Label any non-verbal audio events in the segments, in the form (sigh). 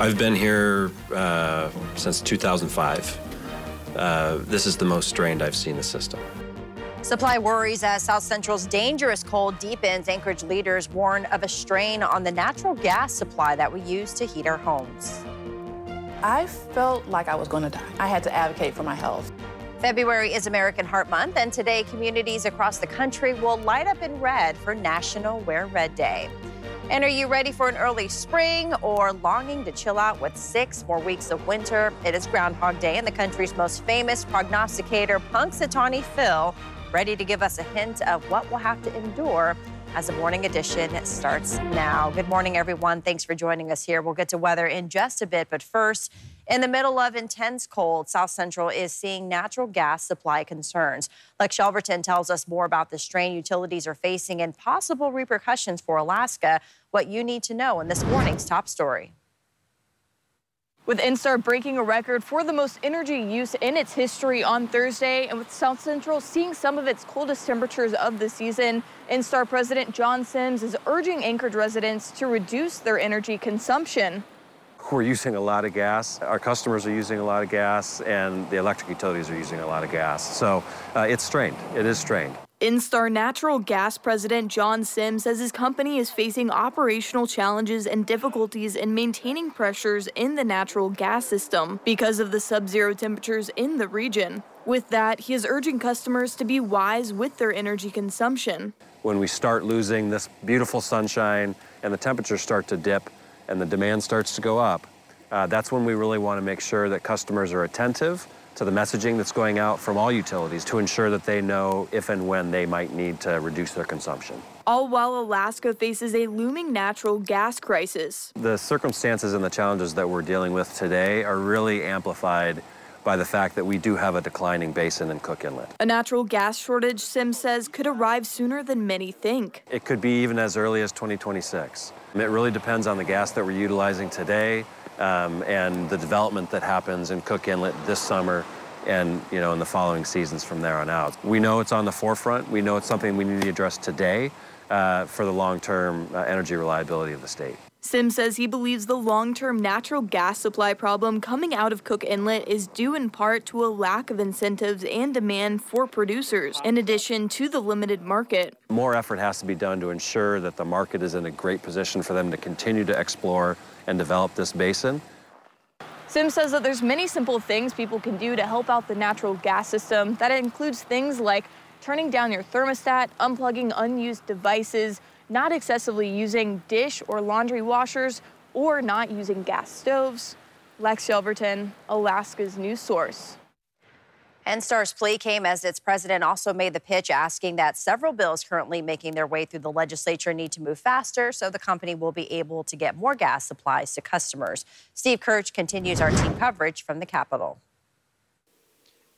I've been here uh, since 2005. Uh, this is the most strained I've seen the system. Supply worries as South Central's dangerous cold deepens. Anchorage leaders warn of a strain on the natural gas supply that we use to heat our homes. I felt like I was going to die. I had to advocate for my health. February is American Heart Month, and today communities across the country will light up in red for National Wear Red Day. And are you ready for an early spring or longing to chill out with six more weeks of winter? It is Groundhog Day, and the country's most famous prognosticator, Punxsutawney Phil, ready to give us a hint of what we'll have to endure as the morning edition starts now. Good morning, everyone. Thanks for joining us here. We'll get to weather in just a bit, but first, in the middle of intense cold, South Central is seeing natural gas supply concerns. Lex Shelverton tells us more about the strain utilities are facing and possible repercussions for Alaska. What you need to know in this morning's top story. With Enstar breaking a record for the most energy use in its history on Thursday, and with South Central seeing some of its coldest temperatures of the season, Enstar President John Sims is urging Anchorage residents to reduce their energy consumption. We're using a lot of gas. Our customers are using a lot of gas, and the electric utilities are using a lot of gas. So uh, it's strained. It is strained. Enstar Natural Gas President John Sims says his company is facing operational challenges and difficulties in maintaining pressures in the natural gas system because of the sub zero temperatures in the region. With that, he is urging customers to be wise with their energy consumption. When we start losing this beautiful sunshine and the temperatures start to dip and the demand starts to go up, uh, that's when we really want to make sure that customers are attentive to the messaging that's going out from all utilities to ensure that they know if and when they might need to reduce their consumption. All while Alaska faces a looming natural gas crisis. The circumstances and the challenges that we're dealing with today are really amplified by the fact that we do have a declining basin in Cook Inlet. A natural gas shortage, Sim says, could arrive sooner than many think. It could be even as early as 2026. It really depends on the gas that we're utilizing today, um, and the development that happens in Cook Inlet this summer and you know in the following seasons from there on out. We know it's on the forefront. We know it's something we need to address today uh, for the long-term uh, energy reliability of the state. Sims says he believes the long-term natural gas supply problem coming out of Cook Inlet is due in part to a lack of incentives and demand for producers, in addition to the limited market. More effort has to be done to ensure that the market is in a great position for them to continue to explore and develop this basin. Sims says that there's many simple things people can do to help out the natural gas system. That includes things like turning down your thermostat, unplugging unused devices, not excessively using dish or laundry washers, or not using gas stoves. Lex Shelverton, Alaska's news source. Enstar's plea came as its president also made the pitch asking that several bills currently making their way through the legislature need to move faster so the company will be able to get more gas supplies to customers. Steve Kirch continues our team coverage from the Capitol.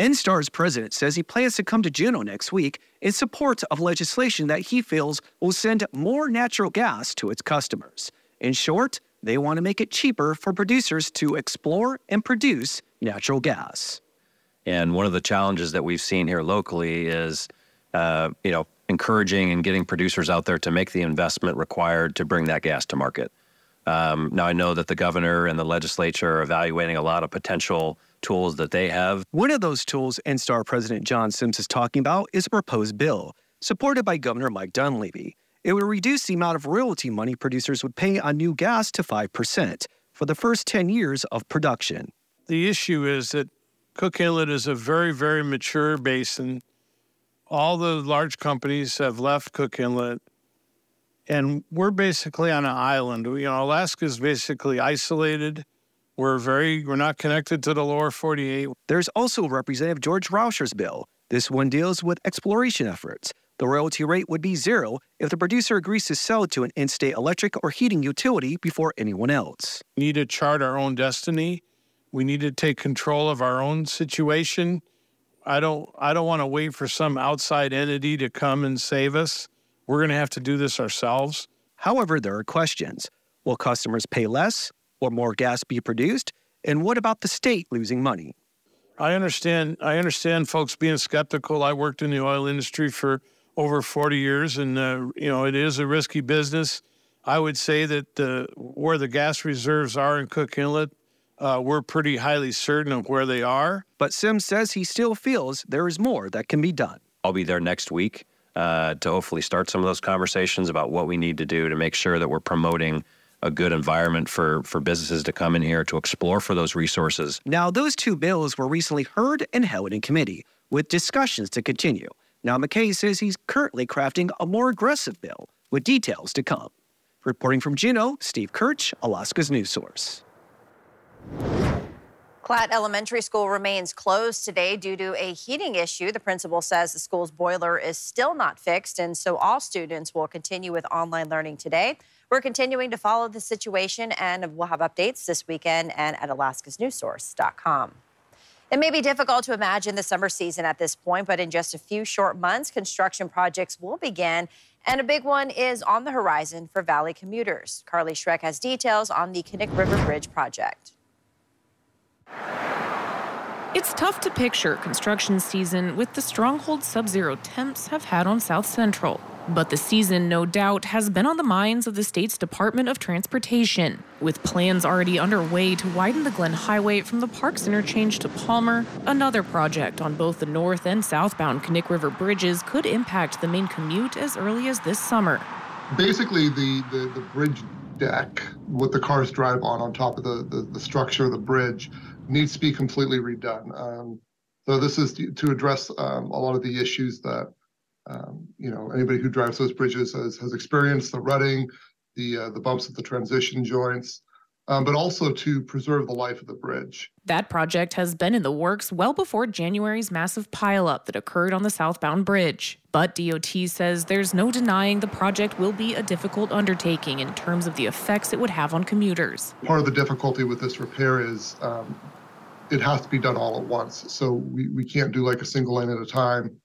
Enstar's president says he plans to come to Juneau next week in support of legislation that he feels will send more natural gas to its customers. In short, they want to make it cheaper for producers to explore and produce natural gas. And one of the challenges that we've seen here locally is, uh, you know, encouraging and getting producers out there to make the investment required to bring that gas to market. Um, now, I know that the governor and the legislature are evaluating a lot of potential tools that they have. One of those tools Enstar President John Sims is talking about is a proposed bill supported by Governor Mike Dunleavy. It would reduce the amount of royalty money producers would pay on new gas to 5% for the first 10 years of production. The issue is that Cook Inlet is a very, very mature basin. All the large companies have left Cook Inlet, and we're basically on an island. You know, Alaska is basically isolated. We're very, we're not connected to the lower 48. There's also Representative George Rauscher's bill. This one deals with exploration efforts. The royalty rate would be zero if the producer agrees to sell to an in state electric or heating utility before anyone else. We need to chart our own destiny. We need to take control of our own situation. I don't I don't want to wait for some outside entity to come and save us. We're going to have to do this ourselves. However, there are questions. Will customers pay less or more gas be produced? And what about the state losing money? I understand. I understand folks being skeptical. I worked in the oil industry for over 40 years, and uh, you know it is a risky business. I would say that uh, where the gas reserves are in Cook Inlet, uh, we're pretty highly certain of where they are. But Sims says he still feels there is more that can be done. I'll be there next week uh, to hopefully start some of those conversations about what we need to do to make sure that we're promoting a good environment for, for businesses to come in here to explore for those resources. Now, those two bills were recently heard and held in committee, with discussions to continue. Now, McKay says he's currently crafting a more aggressive bill, with details to come. Reporting from Juneau, Steve Kirch, Alaska's news source. Klatt Elementary School remains closed today due to a heating issue. The principal says the school's boiler is still not fixed, and so all students will continue with online learning today. We're continuing to follow the situation, and we'll have updates this weekend and at alaskasnewssource.com. It may be difficult to imagine the summer season at this point, but in just a few short months, construction projects will begin, and a big one is on the horizon for Valley commuters. Carly Schreck has details on the Knik River Bridge project. It's tough to picture construction season with the stronghold sub zero temps have had on South Central. But the season, no doubt, has been on the minds of the state's Department of Transportation, with plans already underway to widen the Glenn Highway from the Parks Interchange to Palmer. Another project on both the north and southbound Knik River bridges could impact the main commute as early as this summer. Basically, the, the, the bridge deck, what the cars drive on, on top of the, the, the structure of the bridge, needs to be completely redone. Um, so this is to, to address um, a lot of the issues that um, you know anybody who drives those bridges has, has experienced the rutting, the uh, the bumps at the transition joints. Um, but also to preserve the life of the bridge. That project has been in the works well before January's massive pileup that occurred on the southbound bridge. But DOT says there's no denying the project will be a difficult undertaking in terms of the effects it would have on commuters. Part of the difficulty with this repair is um, it has to be done all at once. So we, we can't do like a single lane at a time.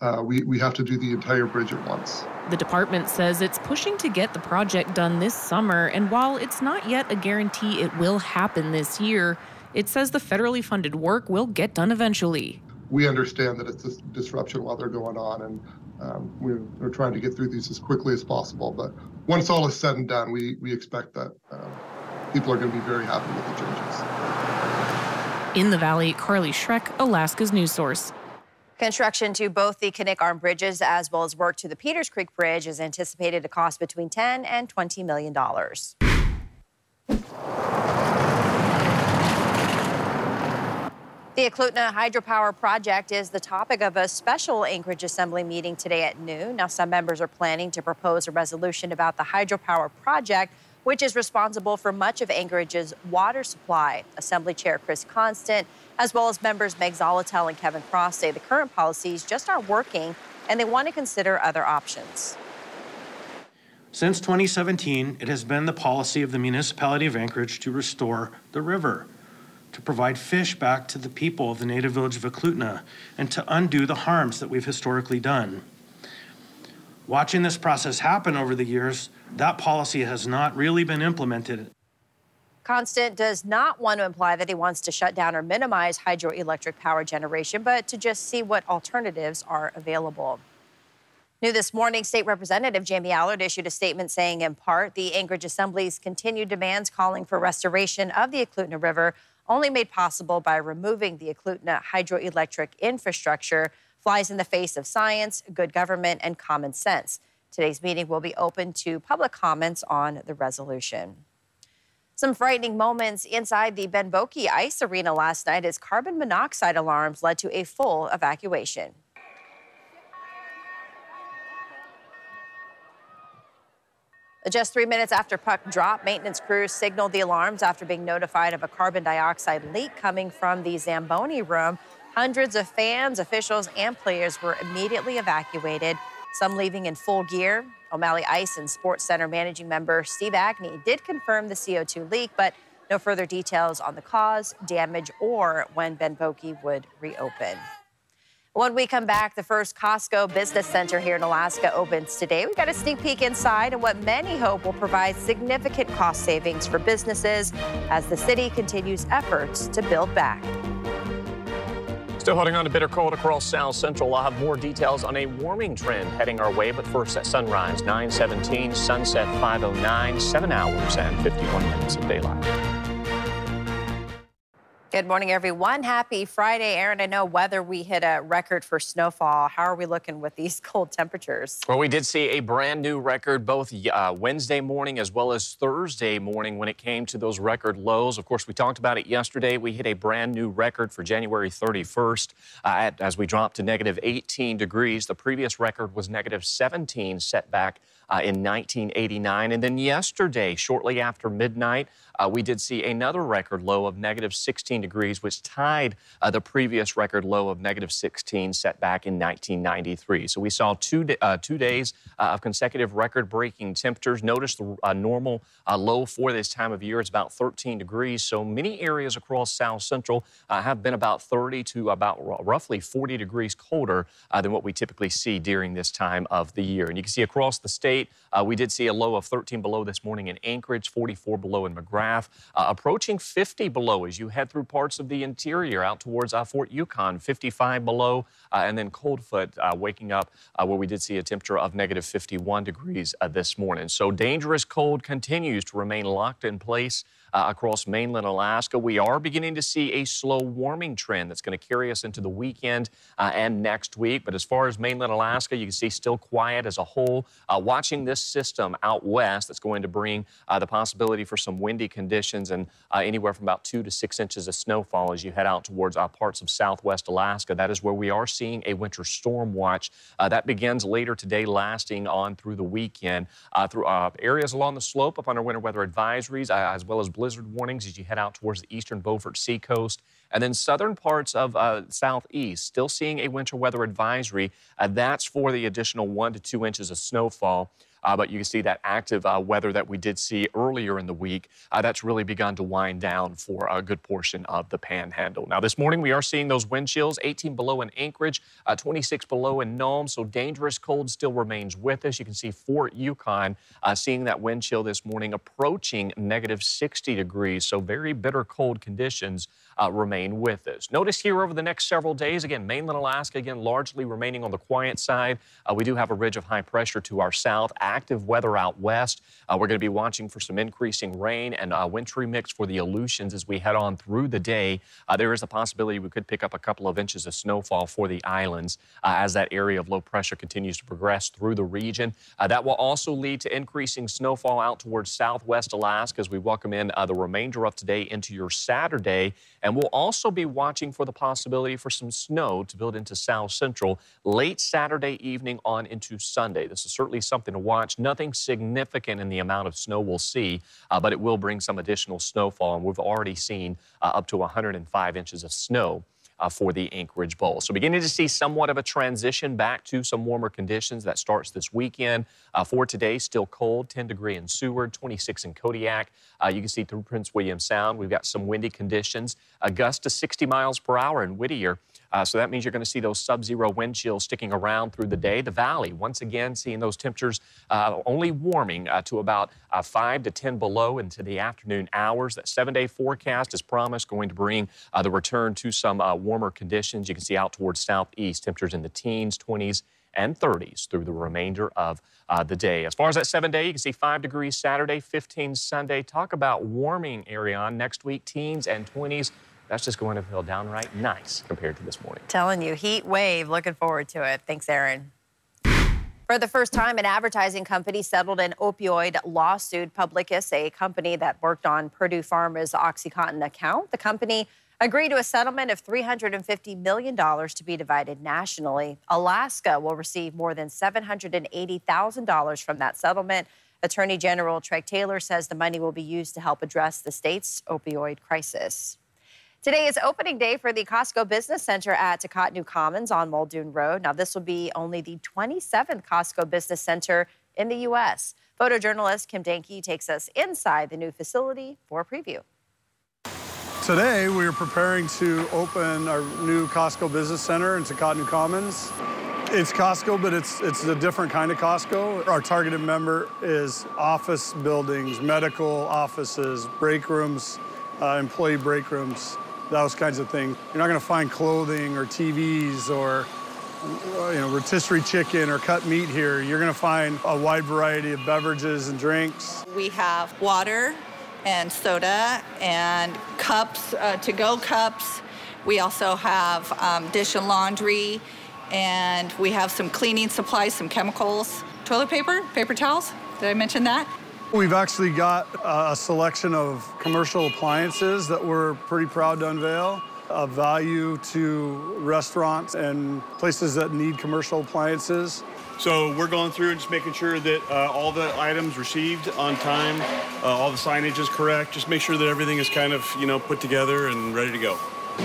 Uh, we, we have to do the entire bridge at once. The department says it's pushing to get the project done this summer, and while it's not yet a guarantee it will happen this year, it says the federally funded work will get done eventually. We understand that it's a disruption while they're going on, and um, we're, we're, trying to get through these as quickly as possible. But once all is said and done, we, we expect that um, people are going to be very happy with the changes. In the valley, Carly Schreck, Alaska's news source. Construction to both the Knik Arm bridges as well as work to the Peters Creek Bridge is anticipated to cost between 10 and 20 million dollars. The Eklutna Hydropower Project is the topic of a special Anchorage Assembly meeting today at noon. Now, some members are planning to propose a resolution about the hydropower project which is responsible for much of Anchorage's water supply. Assembly Chair Chris Constant, as well as members Meg Zaletel and Kevin Cross, say the current policies just aren't working and they want to consider other options. Since 2017, it has been the policy of the municipality of Anchorage to restore the river, to provide fish back to the people of the native village of Eklutna, and to undo the harms that we've historically done. Watching this process happen over the years, that policy has not really been implemented. Constant does not want to imply that he wants to shut down or minimize hydroelectric power generation, but to just see what alternatives are available. New this morning, State Representative Jamie Allard issued a statement saying, in part, the Anchorage Assembly's continued demands calling for restoration of the Eklutna River only made possible by removing the Eklutna hydroelectric infrastructure flies in the face of science, good government, and common sense. Today's meeting will be open to public comments on the resolution. Some frightening moments inside the Ben Boeke Ice Arena last night as carbon monoxide alarms led to a full evacuation. Just three minutes after puck drop, maintenance crews signaled the alarms after being notified of a carbon dioxide leak coming from the Zamboni room. Hundreds of fans, officials, and players were immediately evacuated. Some leaving in full gear. O'Malley Ice and Sports Center managing member Steve Agnew did confirm the CO2 leak, but no further details on the cause, damage, or when Ben Boeke would reopen. When we come back, the first Costco business center here in Alaska opens today. We've got a sneak peek inside and what many hope will provide significant cost savings for businesses as the city continues efforts to build back. Still holding on to bitter cold across South Central. I'll have more details on a warming trend heading our way, but first at sunrise 917, sunset 509, 7 hours and 51 minutes of daylight. Good morning, everyone. Happy Friday. Aaron, I know weather, we hit a record for snowfall. How are we looking with these (laughs) cold temperatures? Well, we did see a brand new record both uh, Wednesday morning as well as Thursday morning when it came to those record lows. Of course, we talked about it yesterday. We hit a brand new record for January 31st uh, at, as we dropped to negative 18 degrees. The previous record was negative 17 set back uh, in 1989. And then yesterday, shortly after midnight, uh, we did see another record low of negative 16 degrees, which tied uh, the previous record low of negative 16 set back in 1993. So we saw two, uh, two days uh, of consecutive record breaking temperatures. Notice the normal low for this time of year is about 13 degrees. So many areas across South Central have been about 30 to about roughly 40 degrees colder than what we typically see during this time of the year. And you can see across the state, we did see a low of 13 below this morning in Anchorage, 44 below in McGrath uh, approaching 50 below as you head through parts of the interior out towards uh, Fort Yukon, 55 below, uh, and then Coldfoot uh, waking up uh, where we did see a temperature of negative 51 degrees uh, this morning. So dangerous cold continues to remain locked in place uh, across mainland Alaska. We are beginning to see a slow warming trend that's going to carry us into the weekend uh, and next week. But as far as mainland Alaska, you can see still quiet as a whole. Uh, watching this system out west that's going to bring uh, the possibility for some windy conditions and uh, anywhere from about two to six inches of snowfall as you head out towards uh, parts of southwest Alaska. That is where we are seeing a winter storm watch. that begins later today, lasting on through the weekend. through areas along the slope up under winter weather advisories, as well as blizzard warnings as you head out towards the eastern Beaufort Seacoast. And then southern parts of uh, southeast, still seeing a winter weather advisory. Uh, that's for the additional one to two inches of snowfall. Uh, but you can see that active uh, weather that we did see earlier in the week, uh, that's really begun to wind down for a good portion of the panhandle. Now, this morning we are seeing those wind chills 18 below in Anchorage, uh, 26 below in Nome, so dangerous cold still remains with us. You can see Fort Yukon uh, seeing that wind chill this morning approaching negative 60 degrees, so very bitter cold conditions uh, remain with us. Notice here over the next several days, again, mainland Alaska, again, largely remaining on the quiet side. Uh, we do have a ridge of high pressure to our south, active weather out west. Uh, we're going to be watching for some increasing rain and uh, wintry mix for the Aleutians as we head on through the day. Uh, there is a possibility we could pick up a couple of inches of snowfall for the islands uh, as that area of low pressure continues to progress through the region. that will also lead to increasing snowfall out towards southwest Alaska as we welcome in the remainder of today into your Saturday. And we'll also be watching for the possibility for some snow to build into South Central late Saturday evening on into Sunday. This is certainly something to watch. Nothing significant in the amount of snow we'll see, uh, but it will bring some additional snowfall. And we've already seen uh, up to 105 inches of snow uh, for the Anchorage Bowl. So beginning to see somewhat of a transition back to some warmer conditions that starts this weekend. Uh, for today, still cold, 10 degree in Seward, 26 in Kodiak. Uh, you can see through Prince William Sound, we've got some windy conditions, a gust to 60 miles per hour in Whittier. Uh, so that means you're going to see those sub-zero wind chills sticking around through the day. The valley, once again, seeing those temperatures uh, only warming uh, to about uh, 5 to 10 below into the afternoon hours. That seven-day forecast is promised going to bring uh, the return to some uh, warmer conditions. You can see out towards southeast, temperatures in the teens, 20s, and 30s through the remainder of uh, the day. As far as that seven day, you can see 5 degrees Saturday, 15 Sunday. Talk about warming area on next week, teens and 20s. That's just going to feel downright nice compared to this morning. Telling you, heat wave. Looking forward to it. Thanks, Aaron. For the first time, an advertising company settled an opioid lawsuit. Publicis, a company that worked on Purdue Pharma's OxyContin account, the company agreed to a settlement of $350 million to be divided nationally. Alaska will receive more than $780,000 from that settlement. Attorney General Treg Taylor says the money will be used to help address the state's opioid crisis. Today is opening day for the Costco Business Center at Tikahtnu Commons on Muldoon Road. Now, this will be only the 27th Costco Business Center in the U.S. Photojournalist Kim Danke takes us inside the new facility for a preview. Today, we are preparing to open our new Costco Business Center in Tikahtnu Commons. It's Costco, but it's it's a different kind of Costco. Our targeted member is office buildings, medical offices, break rooms, uh, employee break rooms those kinds of things. You're not going to find clothing or TVs or you know, rotisserie chicken or cut meat here. You're going to find a wide variety of beverages and drinks. We have water and soda and cups, uh, to-go cups. We also have um, dish and laundry, and we have some cleaning supplies, some chemicals, toilet paper, paper towels. Did I mention that? We've actually got a selection of commercial appliances that we're pretty proud to unveil of value to restaurants and places that need commercial appliances. So we're going through and just making sure that uh, all the items received on time, uh, all the signage is correct. Just make sure that everything is kind of you know put together and ready to go.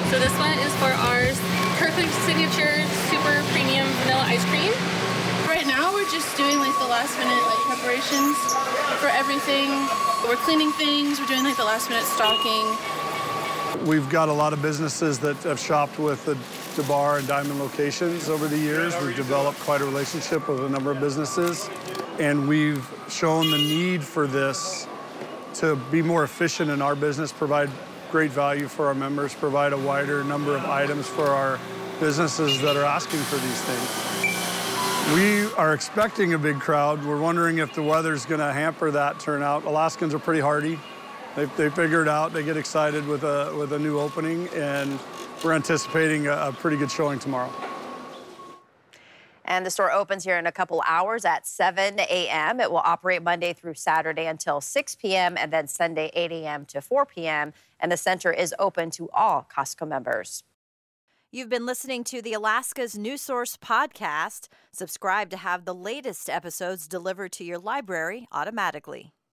So this one is for ours Kirkland Signature Super Premium Vanilla Ice Cream. Just doing like the last minute like preparations for everything. We're cleaning things, we're doing like the last minute stocking. We've got a lot of businesses that have shopped with the DeBarr and Diamond locations over the years. We've developed quite a relationship with a number of businesses, and we've shown the need for this to be more efficient in our business, provide great value for our members, provide a wider number of items for our businesses that are asking for these things. We are expecting a big crowd. We're wondering if the weather's going to hamper that turnout. Alaskans are pretty hardy. They, they figure it out. They get excited with a, with a new opening, and we're anticipating a, a pretty good showing tomorrow. And the store opens here in a couple hours at 7 a.m. It will operate Monday through Saturday until 6 p.m. and then Sunday 8 a.m. to 4 p.m. And the center is open to all Costco members. You've been listening to the Alaska's News Source podcast. Subscribe to have the latest episodes delivered to your library automatically.